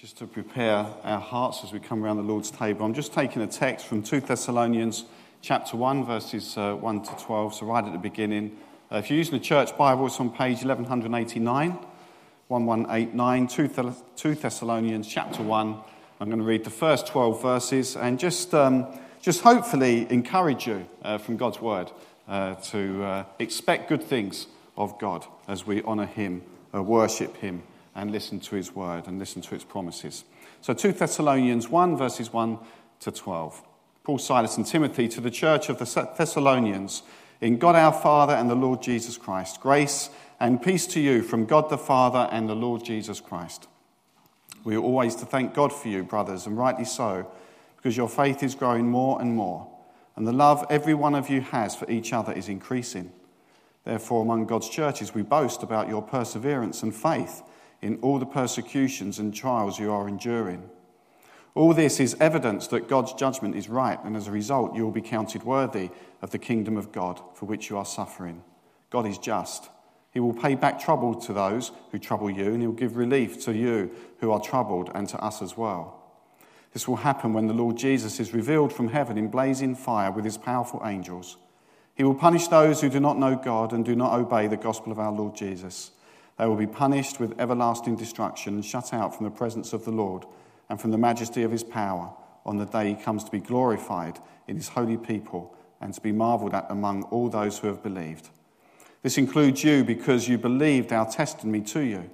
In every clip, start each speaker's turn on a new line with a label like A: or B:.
A: just to prepare our hearts as we come around the Lord's table, I'm just taking a text from 2 Thessalonians chapter 1, verses uh, 1 to 12, so right at the beginning. Uh, if you're using the church Bible, it's on page 1189, 1189, 2, 2 Thessalonians chapter 1. I'm going to read the first 12 verses and just, um, just hopefully encourage you uh, from God's word uh, to uh, expect good things of God as we honour Him, uh, worship Him and listen to his word and listen to its promises. So 2 Thessalonians 1, verses 1 to 12. Paul, Silas, and Timothy to the church of the Thessalonians, in God our Father and the Lord Jesus Christ, grace and peace to you from God the Father and the Lord Jesus Christ. We are always to thank God for you, brothers, and rightly so, because your faith is growing more and more, and the love every one of you has for each other is increasing. Therefore, among God's churches, we boast about your perseverance and faith in all the persecutions and trials you are enduring. All this is evidence that God's judgment is right, and as a result, you will be counted worthy of the kingdom of God for which you are suffering. God is just. He will pay back trouble to those who trouble you, and he will give relief to you who are troubled and to us as well. This will happen when the Lord Jesus is revealed from heaven in blazing fire with his powerful angels. He will punish those who do not know God and do not obey the gospel of our Lord Jesus. They will be punished with everlasting destruction and shut out from the presence of the Lord and from the majesty of his power on the day he comes to be glorified in his holy people and to be marveled at among all those who have believed. This includes you because you believed our testimony to you.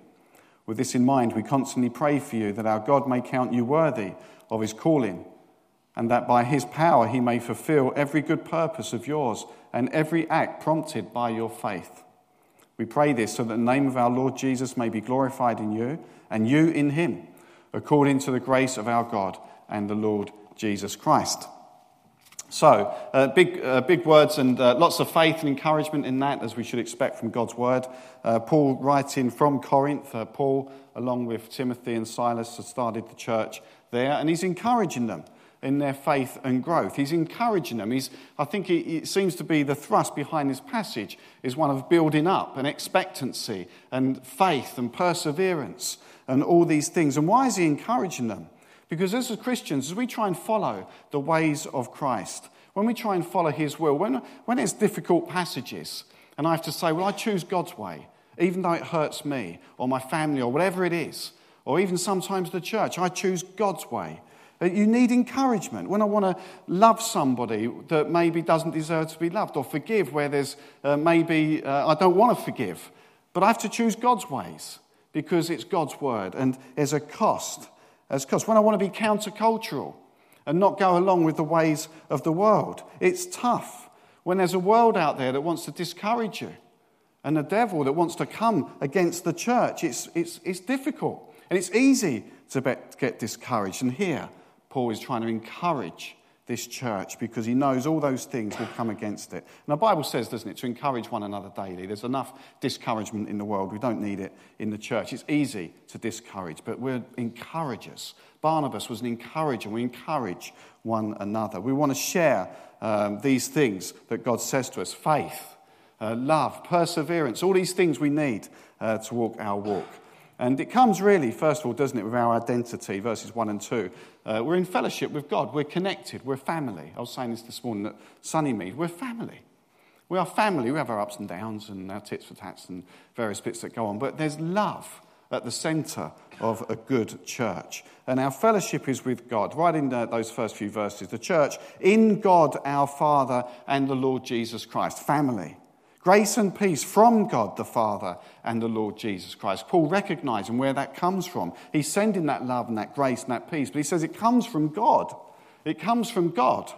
A: With this in mind, we constantly pray for you that our God may count you worthy of his calling and that by his power he may fulfill every good purpose of yours and every act prompted by your faith. We pray this so that the name of our Lord Jesus may be glorified in you and you in him, according to the grace of our God and the Lord Jesus Christ. So, uh, big, uh, big words and uh, lots of faith and encouragement in that, as we should expect from God's word. Uh, Paul, writing from Corinth, uh, Paul, along with Timothy and Silas, has started the church there, and he's encouraging them in their faith and growth. He's encouraging them. He's, I think it, it seems to be the thrust behind this passage is one of building up and expectancy and faith and perseverance and all these things. And why is he encouraging them? Because as Christians, as we try and follow the ways of Christ, when we try and follow his will, when, when it's difficult passages, and I have to say, well, I choose God's way, even though it hurts me or my family or whatever it is, or even sometimes the church, I choose God's way. You need encouragement. When I want to love somebody that maybe doesn't deserve to be loved, or forgive where there's uh, maybe uh, I don't want to forgive, but I have to choose God's ways because it's God's word and there's a cost. As cost. When I want to be countercultural and not go along with the ways of the world, it's tough. When there's a world out there that wants to discourage you and a devil that wants to come against the church, it's, it's, it's difficult. And it's easy to get discouraged. And here, Paul is trying to encourage this church because he knows all those things will come against it. And the Bible says, doesn't it, to encourage one another daily. There's enough discouragement in the world. We don't need it in the church. It's easy to discourage, but we're encouragers. Barnabas was an encourager. We encourage one another. We want to share um, these things that God says to us faith, uh, love, perseverance, all these things we need uh, to walk our walk. And it comes really, first of all, doesn't it, with our identity, verses 1 and 2. Uh, we're in fellowship with God. We're connected. We're family. I was saying this this morning at Sunnymead. We're family. We are family. We have our ups and downs and our tits for tats and various bits that go on. But there's love at the centre of a good church. And our fellowship is with God. Right in the, those first few verses, the church in God our Father and the Lord Jesus Christ. Family. Grace and peace from God the Father and the Lord Jesus Christ. Paul recognizing where that comes from. He's sending that love and that grace and that peace, but he says it comes from God. It comes from God.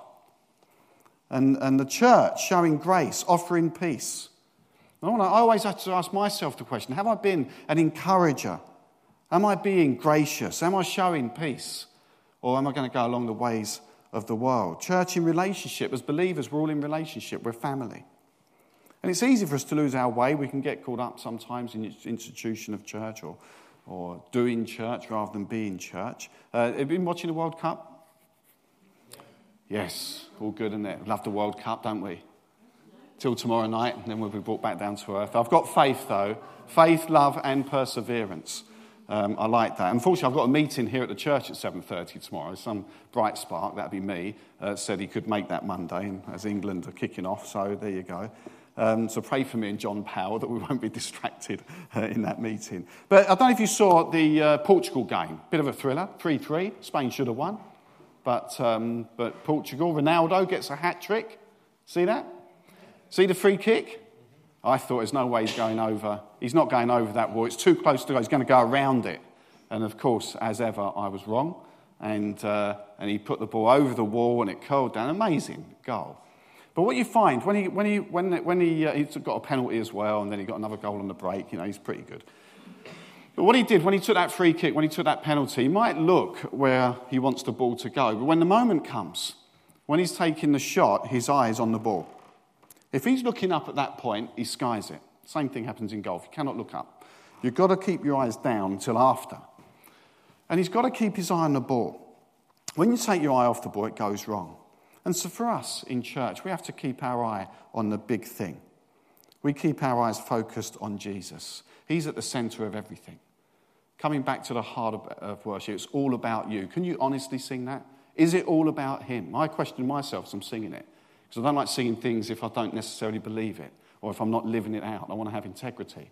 A: And, and the church showing grace, offering peace. I, always have to ask myself the question have I been an encourager? Am I being gracious? Am I showing peace? Or am I going to go along the ways of the world? Church in relationship, as believers, we're all in relationship, we're family. And it's easy for us to lose our way. We can get caught up sometimes in the institution of church or, or doing church rather than being church. Uh, have you been watching the World Cup? Yes, all good, isn't it? Love the World Cup, don't we? Till tomorrow night, and then we'll be brought back down to earth. I've got faith, though faith, love, and perseverance. Um, I like that. Unfortunately, I've got a meeting here at the church at 7.30 tomorrow. Some bright spark, that'd be me, uh, said he could make that Monday as England are kicking off, so there you go. Um, so pray for me and John Powell that we won't be distracted uh, in that meeting. But I don't know if you saw the uh, Portugal game. Bit of a thriller, 3-3. Spain should have won. But, um, but Portugal, Ronaldo gets a hat trick. See that? See the free kick? I thought there's no way he's going over. He's not going over that wall. It's too close to go. He's going to go around it. And of course, as ever, I was wrong. And, uh, and he put the ball over the wall and it curled down. Amazing goal. But what you find when he, when he, when, when he, uh, he's got a penalty as well, and then he got another goal on the break, you know, he's pretty good. But what he did when he took that free kick, when he took that penalty, he might look where he wants the ball to go. But when the moment comes, when he's taking the shot, his eye is on the ball. If he's looking up at that point, he skies it. Same thing happens in golf. You cannot look up. You've got to keep your eyes down until after. And he's got to keep his eye on the ball. When you take your eye off the ball, it goes wrong. And so for us in church, we have to keep our eye on the big thing. We keep our eyes focused on Jesus. He's at the center of everything. Coming back to the heart of, worship, it's all about you. Can you honestly sing that? Is it all about Him? I question myself as I'm singing it. Because I don't like singing things if I don't necessarily believe it or if I'm not living it out. I want to have integrity.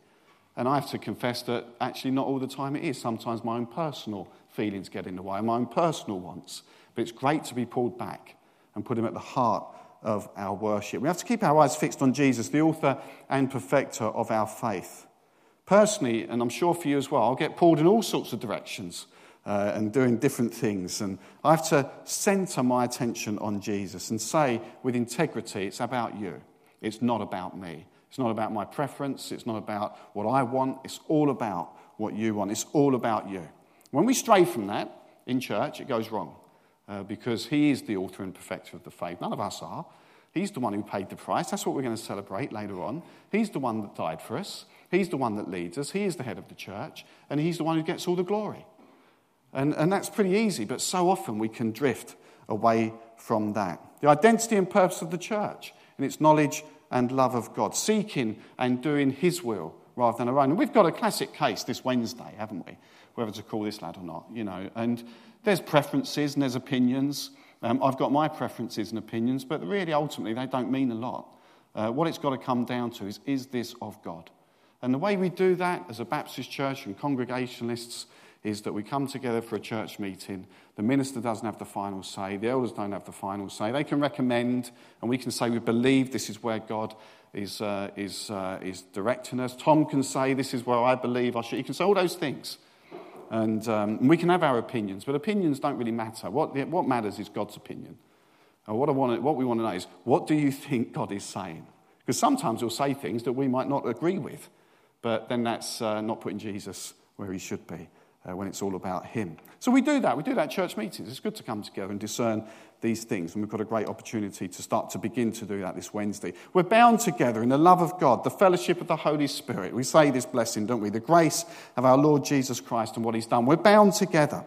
A: And I have to confess that actually not all the time it is. Sometimes my own personal feelings get in the way, my own personal wants. But it's great to be pulled back and put him at the heart of our worship. We have to keep our eyes fixed on Jesus, the author and perfecter of our faith. Personally, and I'm sure for you as well, I'll get pulled in all sorts of directions uh, and doing different things. And I have to center my attention on Jesus and say with integrity, it's about you. It's not about me. It's not about my preference. It's not about what I want. It's all about what you want. It's all about you. When we stray from that in church, it goes wrong uh, because He is the author and perfecter of the faith. None of us are. He's the one who paid the price. That's what we're going to celebrate later on. He's the one that died for us. He's the one that leads us. He is the head of the church, and He's the one who gets all the glory. And, and that's pretty easy, but so often we can drift away from that. The identity and purpose of the church in its knowledge and love of God, seeking and doing His will rather than our own. And we've got a classic case this Wednesday, haven't we? Whether to call this lad or not, you know. And there's preferences and there's opinions. Um, I've got my preferences and opinions, but really, ultimately, they don't mean a lot. Uh, what it's got to come down to is is this of God? And the way we do that as a Baptist church and congregationalists is that we come together for a church meeting. The minister doesn't have the final say, the elders don't have the final say. They can recommend, and we can say we believe this is where God is, uh, is, uh, is directing us. Tom can say this is where I believe I should. You can say all those things. And, um, we can have our opinions, but opinions don't really matter. What, what matters is God's opinion. And what, I want what we want to know is what do you think God is saying? Because sometimes he'll say things that we might not agree with, but then that's uh, not putting Jesus where he should be uh, when it's all about Him. So we do that. We do that at church meetings. It's good to come together and discern these things. And we've got a great opportunity to start to begin to do that this Wednesday. We're bound together in the love of God, the fellowship of the Holy Spirit. We say this blessing, don't we? The grace of our Lord Jesus Christ and what He's done. We're bound together.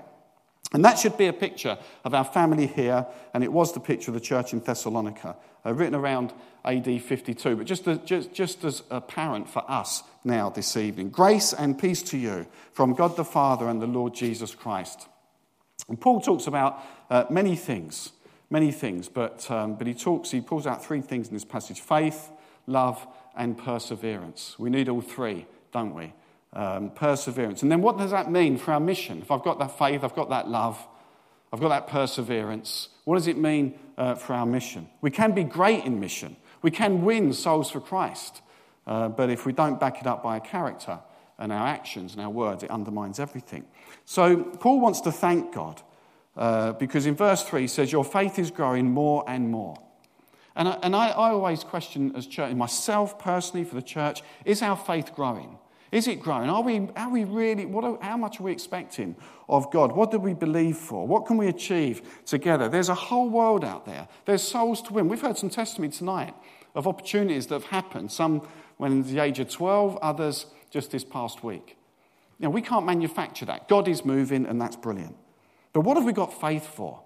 A: And that should be a picture of our family here, and it was the picture of the church in Thessalonica, uh, written around AD 52, but just as, just, just as apparent for us now this evening. Grace and peace to you from God the Father and the Lord Jesus Christ. And Paul talks about uh, many things, many things, but, um, but he talks, he pulls out three things in this passage faith, love, and perseverance. We need all three, don't we? Um, perseverance. And then what does that mean for our mission? If I've got that faith, I've got that love, I've got that perseverance, what does it mean uh, for our mission? We can be great in mission, we can win souls for Christ, uh, but if we don't back it up by our character and our actions and our words, it undermines everything. So Paul wants to thank God uh, because in verse 3 he says, Your faith is growing more and more. And I, and I, I always question as church, myself personally for the church, is our faith growing? Is it growing? Are we, are we really, what are, how much are we expecting of God? What do we believe for? What can we achieve together? There's a whole world out there. There's souls to win. We've heard some testimony tonight of opportunities that have happened, some when the age of 12, others just this past week. Know, we can't manufacture that. God is moving, and that's brilliant. But what have we got faith for?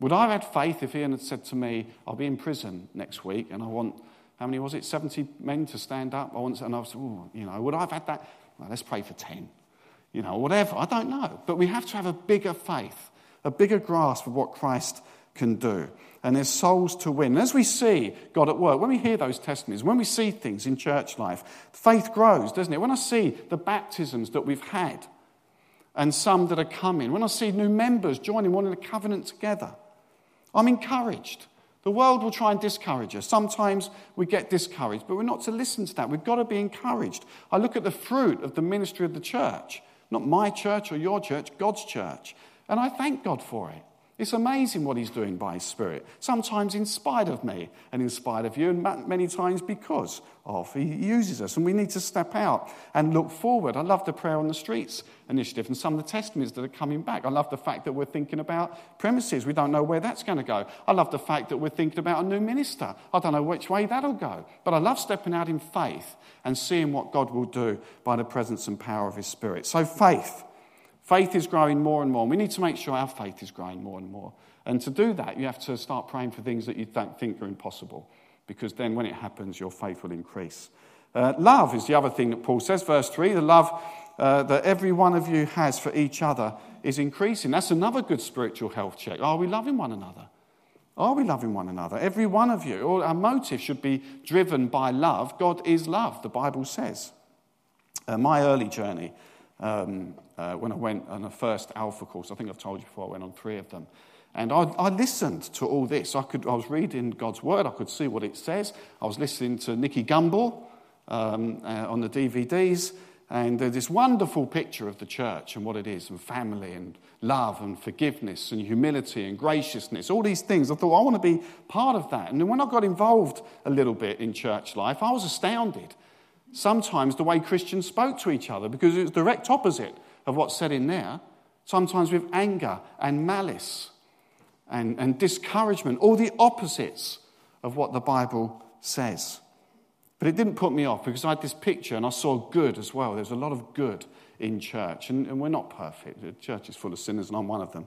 A: Would I have had faith if Ian had said to me, I'll be in prison next week and I want how many was it? 70 men to stand up. I want, and I was, you know, would I have had that? Well, let's pray for 10. you know, whatever. I don't know. But we have to have a bigger faith, a bigger grasp of what Christ can do. And there's souls to win. And as we see God at work, when we hear those testimonies, when we see things in church life, faith grows, doesn't it? When I see the baptisms that we've had and some that are coming, when I see new members joining in a covenant together, I'm encouraged. The world will try and discourage us. Sometimes we get discouraged, but we're not to listen to that. We've got to be encouraged. I look at the fruit of the ministry of the church, not my church or your church, God's church, and I thank God for it. It's amazing what he's doing by his Spirit, sometimes in spite of me and in spite of you, and many times because of. He uses us, and we need to step out and look forward. I love the Prayer on the Streets initiative and some of the testimonies that are coming back. I love the fact that we're thinking about premises. We don't know where that's going to go. I love the fact that we're thinking about a new minister. I don't know which way that'll go. But I love stepping out in faith and seeing what God will do by the presence and power of his Spirit. So, faith. Faith is growing more and more. We need to make sure our faith is growing more and more. And to do that, you have to start praying for things that you don't think are impossible, because then when it happens, your faith will increase. Uh, love is the other thing that Paul says, verse 3 the love uh, that every one of you has for each other is increasing. That's another good spiritual health check. Are we loving one another? Are we loving one another? Every one of you. All our motive should be driven by love. God is love, the Bible says. Uh, my early journey um, uh, when I went on the first Alpha course. I think I've told you before, I went on three of them. And I, I, listened to all this. I, could, I was reading God's word, I could see what it says. I was listening to Nicky Gumbel um, uh, on the DVDs, and uh, this wonderful picture of the church and what it is, and family, and love, and forgiveness, and humility, and graciousness, all these things. I thought, I want to be part of that. And then when I got involved a little bit in church life, I was astounded sometimes the way Christians spoke to each other because it was direct opposite of what's said in there, sometimes with anger and malice and, and discouragement, all the opposites of what the Bible says. But it didn't put me off because I had this picture and I saw good as well. There's a lot of good in church, and, and we're not perfect. The church is full of sinners, and I'm one of them.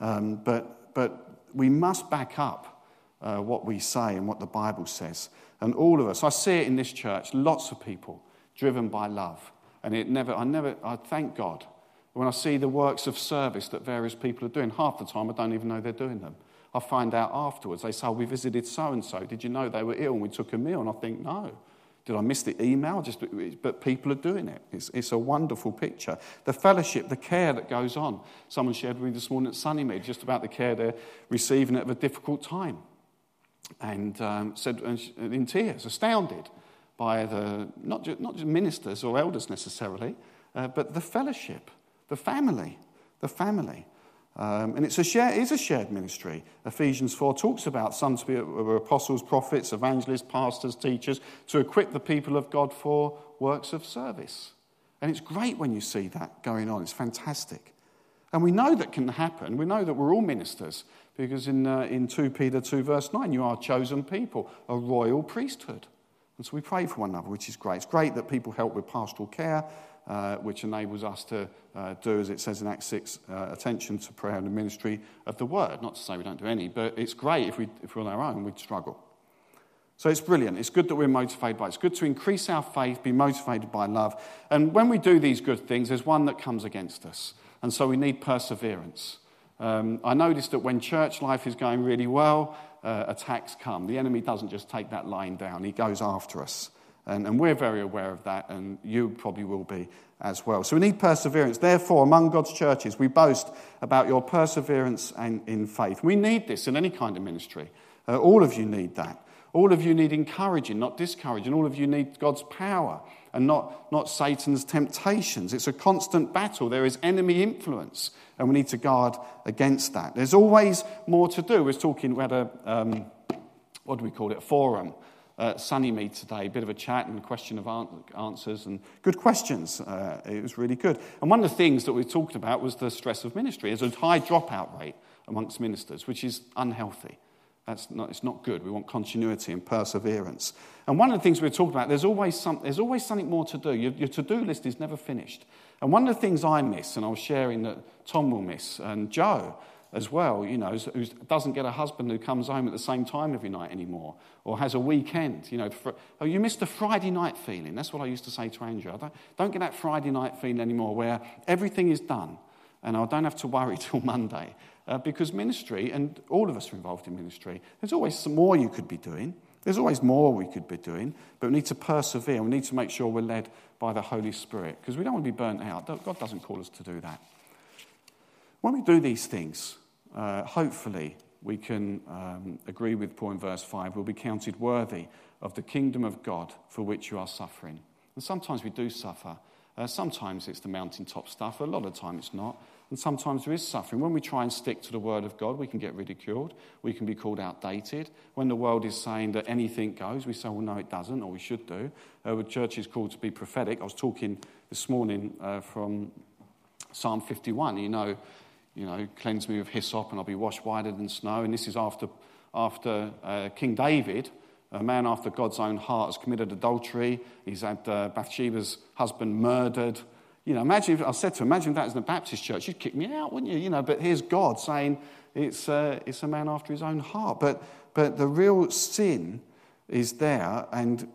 A: Um, but, but we must back up uh, what we say and what the Bible says. And all of us, I see it in this church, lots of people driven by love. And it never, I never, I thank God when I see the works of service that various people are doing. Half the time, I don't even know they're doing them. I find out afterwards. They say, oh, we visited so and so. Did you know they were ill and we took a meal? And I think, no. Did I miss the email? Just, but people are doing it. It's, it's a wonderful picture. The fellowship, the care that goes on. Someone shared with me this morning at Sunnymead just about the care they're receiving at a difficult time and um, said in tears, astounded by the, not just, not just ministers or elders necessarily, uh, but the fellowship, the family, the family. Um, and it's a share, is a shared ministry. Ephesians 4 talks about some to be apostles, prophets, evangelists, pastors, teachers, to equip the people of God for works of service. And it's great when you see that going on. It's fantastic. And we know that can happen. We know that we're all ministers because in, uh, in 2 Peter 2, verse 9, you are chosen people, a royal priesthood. And so we pray for one another, which is great. It's great that people help with pastoral care, uh, which enables us to uh, do, as it says in Acts 6, uh, attention to prayer and the ministry of the word. Not to say we don't do any, but it's great if, we, if we're on our own, we'd struggle. So it's brilliant. It's good that we're motivated by it. It's good to increase our faith, be motivated by love. And when we do these good things, there's one that comes against us. And so we need perseverance. Um, I noticed that when church life is going really well, uh, attacks come. The enemy doesn't just take that line down, he goes after us. And, and, we're very aware of that, and you probably will be as well. So we need perseverance. Therefore, among God's churches, we boast about your perseverance and in faith. We need this in any kind of ministry. Uh, all of you need that. All of you need encouraging, not discouraging. All of you need God's power and not, not Satan's temptations. It's a constant battle. There is enemy influence, and we need to guard against that. There's always more to do. We were talking, we had a, um, what do we call it, a forum. Uh, Sunnymead today, a bit of a chat and a question of answers and good questions. Uh, it was really good. And one of the things that we talked about was the stress of ministry. There's a high dropout rate amongst ministers, which is unhealthy. That's not, it's not good. We want continuity and perseverance. And one of the things we're talking about, there's always, some, there's always something more to do. Your, your to do list is never finished. And one of the things I miss, and I was sharing that Tom will miss, and Joe, as well, you know, who doesn't get a husband who comes home at the same time every night anymore, or has a weekend, you know, for, oh, you missed the Friday night feeling. That's what I used to say to Andrew. Don't, don't get that Friday night feeling anymore where everything is done and I don't have to worry till Monday. Uh, because ministry, and all of us are involved in ministry, there's always some more you could be doing. There's always more we could be doing, but we need to persevere. We need to make sure we're led by the Holy Spirit because we don't want to be burnt out. God doesn't call us to do that. When we do these things, uh, hopefully we can um, agree with Paul in verse 5 we'll be counted worthy of the kingdom of God for which you are suffering. And sometimes we do suffer. Uh, sometimes it's the mountaintop stuff, a lot of time it's not. And sometimes there is suffering. When we try and stick to the word of God, we can get ridiculed. We can be called outdated. When the world is saying that anything goes, we say, well, no, it doesn't, or we should do. Uh, the church is called to be prophetic. I was talking this morning uh, from Psalm 51. You know, you know, cleanse me with hyssop and I'll be washed whiter than snow. And this is after, after uh, King David, a man after God's own heart, has committed adultery. He's had uh, Bathsheba's husband murdered. You know, imagine if I said to him, imagine if that was in a Baptist church, you'd kick me out, wouldn't you? You know, but here's God saying it's, uh, it's a man after his own heart. But, but the real sin is there, and,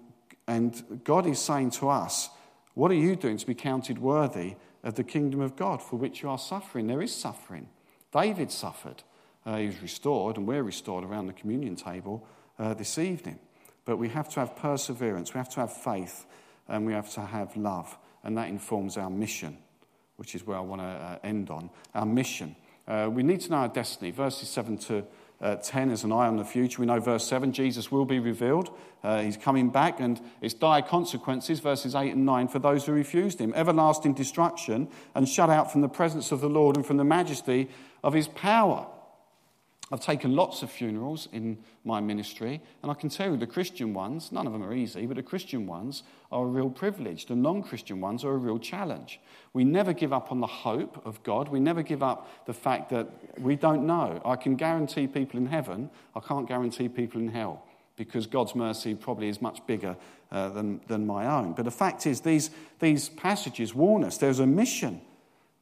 A: and God is saying to us, What are you doing to be counted worthy of the kingdom of God for which you are suffering? There is suffering. David suffered. Uh, he was restored, and we're restored around the communion table uh, this evening. But we have to have perseverance, we have to have faith, and we have to have love and that informs our mission, which is where I want to uh, end on. Our mission. Uh, we need to know our destiny. Verses 7 to uh, 10 is an eye on the future. We know verse 7, Jesus will be revealed. Uh, he's coming back, and it's dire consequences, verses 8 and 9, for those who refused him. Everlasting destruction and shut out from the presence of the Lord and from the majesty of his power. I've taken lots of funerals in my ministry, and I can tell you the Christian ones, none of them are easy, but the Christian ones are a real privilege. The non Christian ones are a real challenge. We never give up on the hope of God. We never give up the fact that we don't know. I can guarantee people in heaven, I can't guarantee people in hell because God's mercy probably is much bigger uh, than, than my own. But the fact is, these, these passages warn us there's a mission.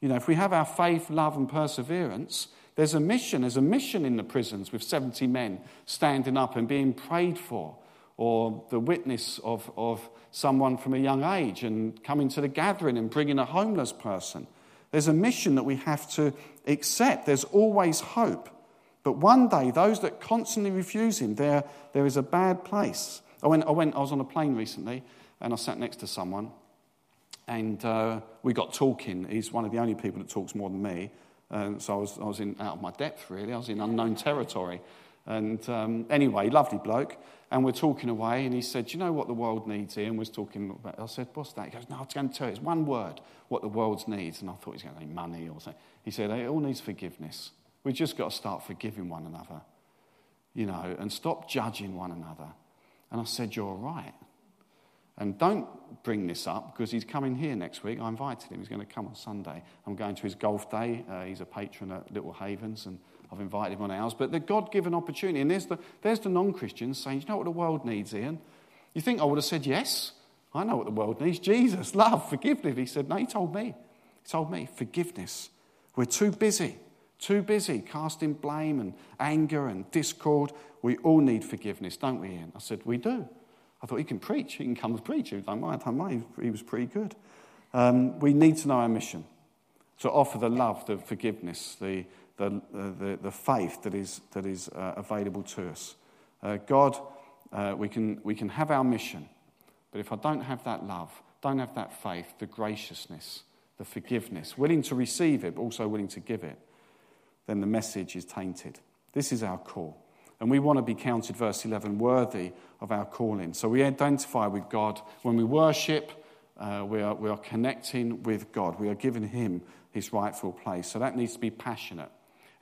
A: You know, if we have our faith, love, and perseverance, there's a mission. There's a mission in the prisons with 70 men standing up and being prayed for, or the witness of, of someone from a young age and coming to the gathering and bringing a homeless person. There's a mission that we have to accept. There's always hope. But one day, those that constantly refuse him, there, there is a bad place. I went, I went, I was on a plane recently and I sat next to someone and uh, we got talking. He's one of the only people that talks more than me. And so I was, I was in, out of my depth, really. I was in unknown territory. And um, anyway, lovely bloke. And we're talking away, and he said, you know what the world needs here? And we're talking about, I said, What's that? He goes, No, I was going to tell you, it's one word, what the world needs. And I thought he was going to say money or something. He said, It all needs forgiveness. We've just got to start forgiving one another, you know, and stop judging one another. And I said, You're right. And don't bring this up because he's coming here next week. I invited him. He's going to come on Sunday. I'm going to his golf day. Uh, he's a patron at Little Havens, and I've invited him on ours. But the God given opportunity, and there's the, there's the non Christians saying, You know what the world needs, Ian? You think I would have said yes? I know what the world needs Jesus, love, forgiveness. He said, No, he told me. He told me, forgiveness. We're too busy, too busy casting blame and anger and discord. We all need forgiveness, don't we, Ian? I said, We do. I thought, he can preach. He can come and preach. He was like, I don't. He was pretty good. Um, we need to know our mission to offer the love, the forgiveness, the, the, uh, the, the faith that is, that is uh, available to us. Uh, God, uh, we, can, we can have our mission, but if I don't have that love, don't have that faith, the graciousness, the forgiveness, willing to receive it, but also willing to give it, then the message is tainted. This is our call. And we want to be counted, verse 11, worthy of our calling. So we identify with God. When we worship, uh, we, are, we are connecting with God. We are giving Him His rightful place. So that needs to be passionate.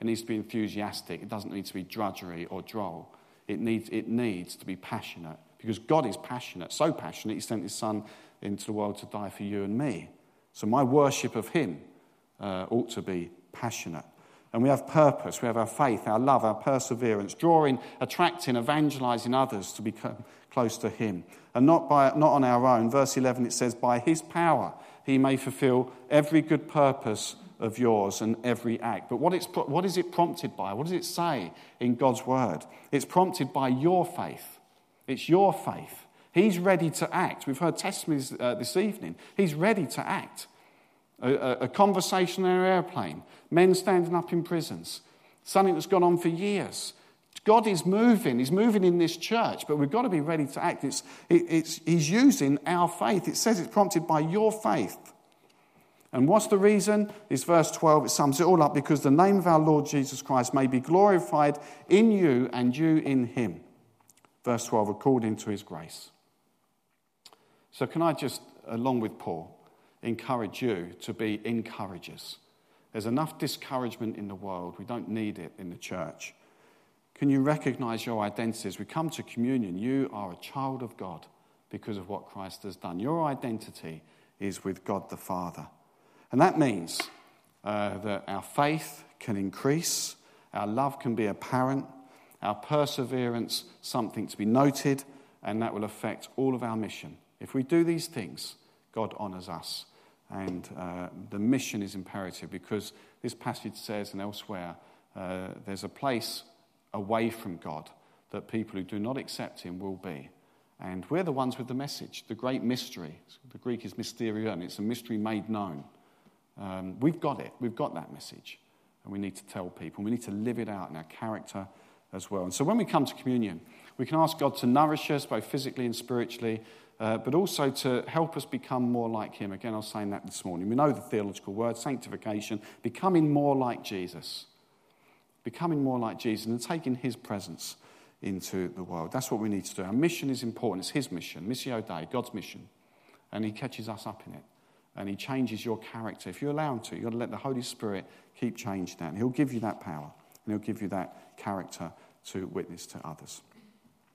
A: It needs to be enthusiastic. It doesn't need to be drudgery or droll. It needs, it needs to be passionate because God is passionate, so passionate, He sent His Son into the world to die for you and me. So my worship of Him uh, ought to be passionate. And we have purpose, we have our faith, our love, our perseverance, drawing, attracting, evangelizing others to become close to Him. And not, by, not on our own. Verse 11 it says, By His power He may fulfill every good purpose of yours and every act. But what, it's, what is it prompted by? What does it say in God's word? It's prompted by your faith. It's your faith. He's ready to act. We've heard testimonies uh, this evening. He's ready to act. A, a, a conversation in an airplane, men standing up in prisons, something that's gone on for years. God is moving. He's moving in this church, but we've got to be ready to act. It's, it, it's, he's using our faith. It says it's prompted by your faith. And what's the reason? It's verse 12. It sums it all up because the name of our Lord Jesus Christ may be glorified in you and you in him. Verse 12, according to his grace. So, can I just, along with Paul, encourage you to be encouragers? There's enough discouragement in the world. We don't need it in the church. Can you recognize your identity as we come to communion? You are a child of God because of what Christ has done. Your identity is with God the Father. And that means uh, that our faith can increase, our love can be apparent, our perseverance something to be noted, and that will affect all of our mission. If we do these things, God honors us. And uh, the mission is imperative because this passage says, and elsewhere, uh, there's a place away from God that people who do not accept him will be. And we're the ones with the message, the great mystery. The Greek is mysterion, it's a mystery made known. Um, we've got it, we've got that message. And we need to tell people, we need to live it out in our character as well. And so when we come to communion, we can ask God to nourish us both physically and spiritually, uh, but also to help us become more like Him. Again, I was saying that this morning. We know the theological word, sanctification, becoming more like Jesus becoming more like Jesus and taking his presence into the world. That's what we need to do. Our mission is important. It's his mission, Missio Dei, God's mission. And he catches us up in it. And he changes your character. If you allow him to, you've got to let the Holy Spirit keep changing that. And he'll give you that power. And he'll give you that character to witness to others.